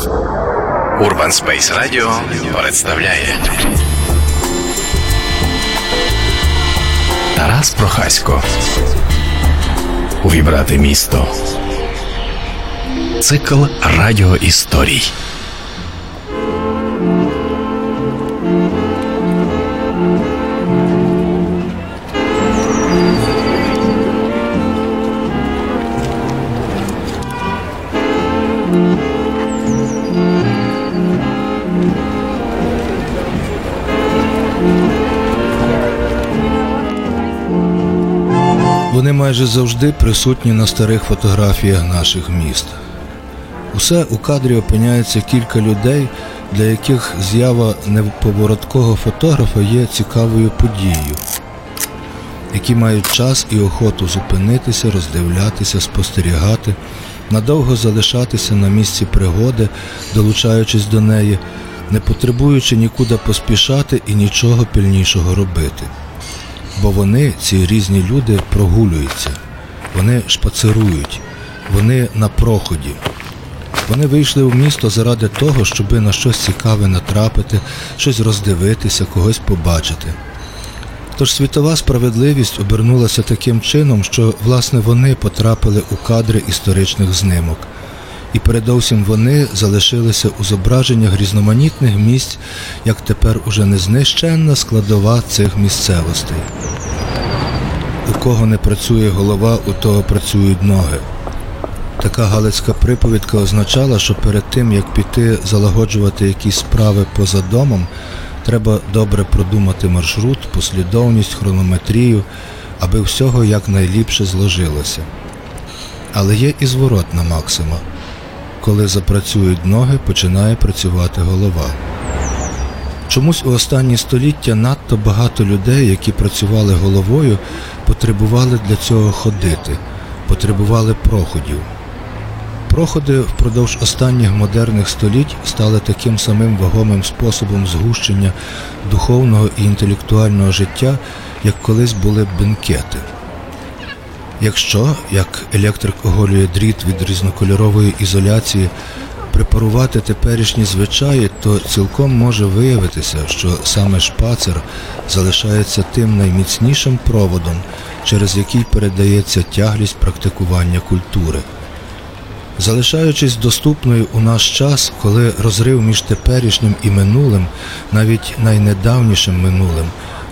Urban Space Radio представляє Тарас Прохасько. Увібрати місто. Цикл радіоісторій. Вони майже завжди присутні на старих фотографіях наших міст. Усе у кадрі опиняється кілька людей, для яких з'ява неповороткого фотографа є цікавою подією, які мають час і охоту зупинитися, роздивлятися, спостерігати, надовго залишатися на місці пригоди, долучаючись до неї, не потребуючи нікуди поспішати і нічого пильнішого робити. Бо вони, ці різні люди, прогулюються, вони шпацирують, вони на проході. Вони вийшли в місто заради того, щоби на щось цікаве натрапити, щось роздивитися, когось побачити. Тож світова справедливість обернулася таким чином, що, власне, вони потрапили у кадри історичних знимок. І передовсім вони залишилися у зображеннях різноманітних місць, як тепер уже незнищенна складова цих місцевостей. У кого не працює голова, у того працюють ноги. Така галицька приповідка означала, що перед тим, як піти залагоджувати якісь справи поза домом, треба добре продумати маршрут, послідовність, хронометрію, аби всього якнайліпше зложилося. Але є і зворотна максима. Коли запрацюють ноги, починає працювати голова. Чомусь у останні століття надто багато людей, які працювали головою, потребували для цього ходити, потребували проходів. Проходи впродовж останніх модерних століть стали таким самим вагомим способом згущення духовного і інтелектуального життя, як колись були бенкети. Якщо, як електрик оголює дріт від різнокольорової ізоляції, препарувати теперішні звичаї, то цілком може виявитися, що саме шпацер залишається тим найміцнішим проводом, через який передається тяглість практикування культури. Залишаючись доступною у наш час, коли розрив між теперішнім і минулим, навіть найнедавнішим минулим,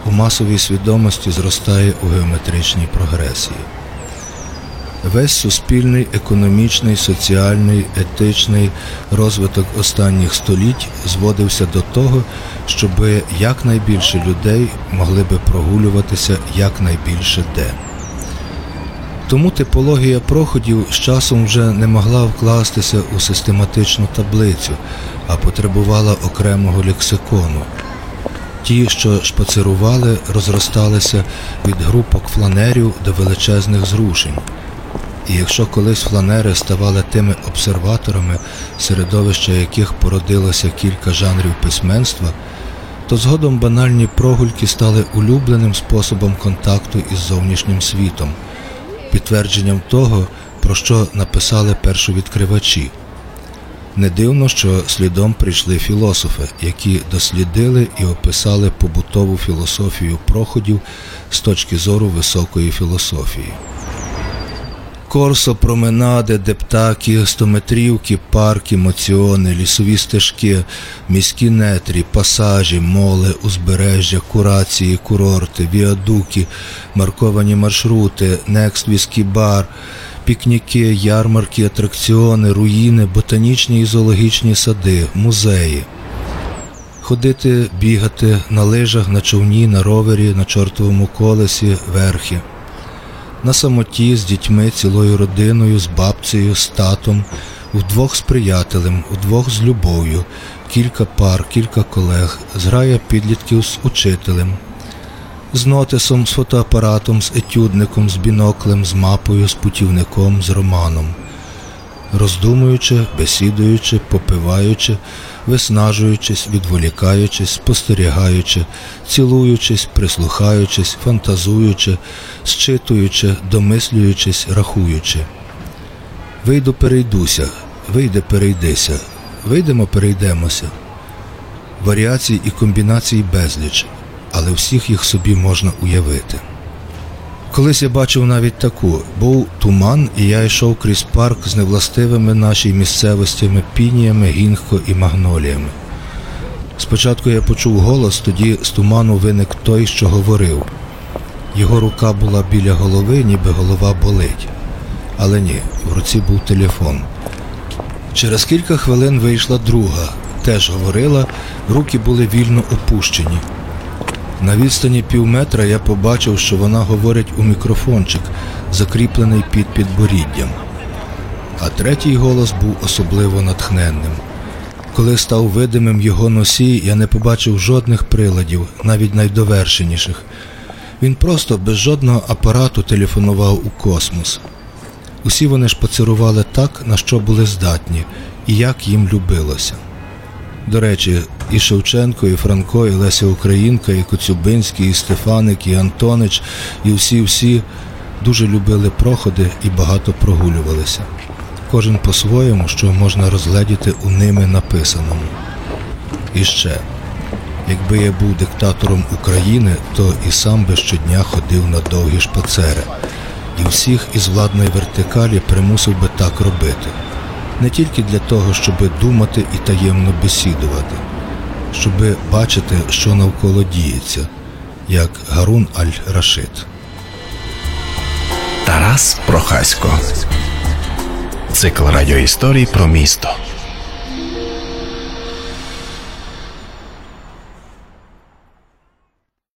у масовій свідомості зростає у геометричній прогресії. Весь суспільний, економічний, соціальний, етичний розвиток останніх століть зводився до того, щоб якнайбільше людей могли би прогулюватися якнайбільше де. Тому типологія проходів з часом вже не могла вкластися у систематичну таблицю, а потребувала окремого лексикону. Ті, що шпацирували, розросталися від групок фланерів до величезних зрушень. І якщо колись фланери ставали тими обсерваторами, середовища яких породилося кілька жанрів письменства, то згодом банальні прогульки стали улюбленим способом контакту із зовнішнім світом, підтвердженням того, про що написали першовідкривачі. Не дивно, що слідом прийшли філософи, які дослідили і описали побутову філософію проходів з точки зору високої філософії. Корсо, променади, дептаки, стометрівки, парки, моціони, лісові стежки, міські нетрі, пасажі, моли, узбережжя, курації, курорти, віадуки, марковані маршрути, некст віскі бар, пікніки, ярмарки, атракціони, руїни, ботанічні і зоологічні сади, музеї. Ходити, бігати на лижах, на човні, на ровері, на чортовому колесі, верхи на самоті з дітьми, цілою родиною, з бабцею, з татом, вдвох з приятелем, вдвох з любов'ю, кілька пар, кілька колег, зграя підлітків з учителем, з нотисом, з фотоапаратом, з етюдником, з біноклем, з мапою, з путівником, з романом. Роздумуючи, бесідуючи, попиваючи, виснажуючись, відволікаючись, спостерігаючи, цілуючись, прислухаючись, фантазуючи, щитуючи, домислюючись, рахуючи. Вийду, перейдуся, вийде, перейдися, Вийдемо, перейдемося. Варіацій і комбінацій безліч, але всіх їх собі можна уявити. Колись я бачив навіть таку: був туман, і я йшов крізь парк з невластивими нашій місцевостями пініями, гінхко і магноліями. Спочатку я почув голос, тоді з туману виник той, що говорив. Його рука була біля голови, ніби голова болить. Але ні, в руці був телефон. Через кілька хвилин вийшла друга, теж говорила, руки були вільно опущені. На відстані пів метра я побачив, що вона говорить у мікрофончик, закріплений під підборіддям. А третій голос був особливо натхненним. Коли став видимим його носій, я не побачив жодних приладів, навіть найдовершеніших. Він просто без жодного апарату телефонував у космос. Усі вони шпацирували так, на що були здатні, і як їм любилося. До речі, і Шевченко, і Франко, і Леся Українка, і Коцюбинський, і Стефаник, і Антонич, і всі-всі дуже любили проходи і багато прогулювалися. Кожен по-своєму, що можна розгледіти у ними написаному. І ще, якби я був диктатором України, то і сам би щодня ходив на довгі шпацери, і всіх із владної вертикалі примусив би так робити не тільки для того, щоб думати і таємно бесідувати, щоб бачити, що навколо діється, як Гарун Аль-Рашид. Тарас Прохасько. Цикл радіоісторій про місто.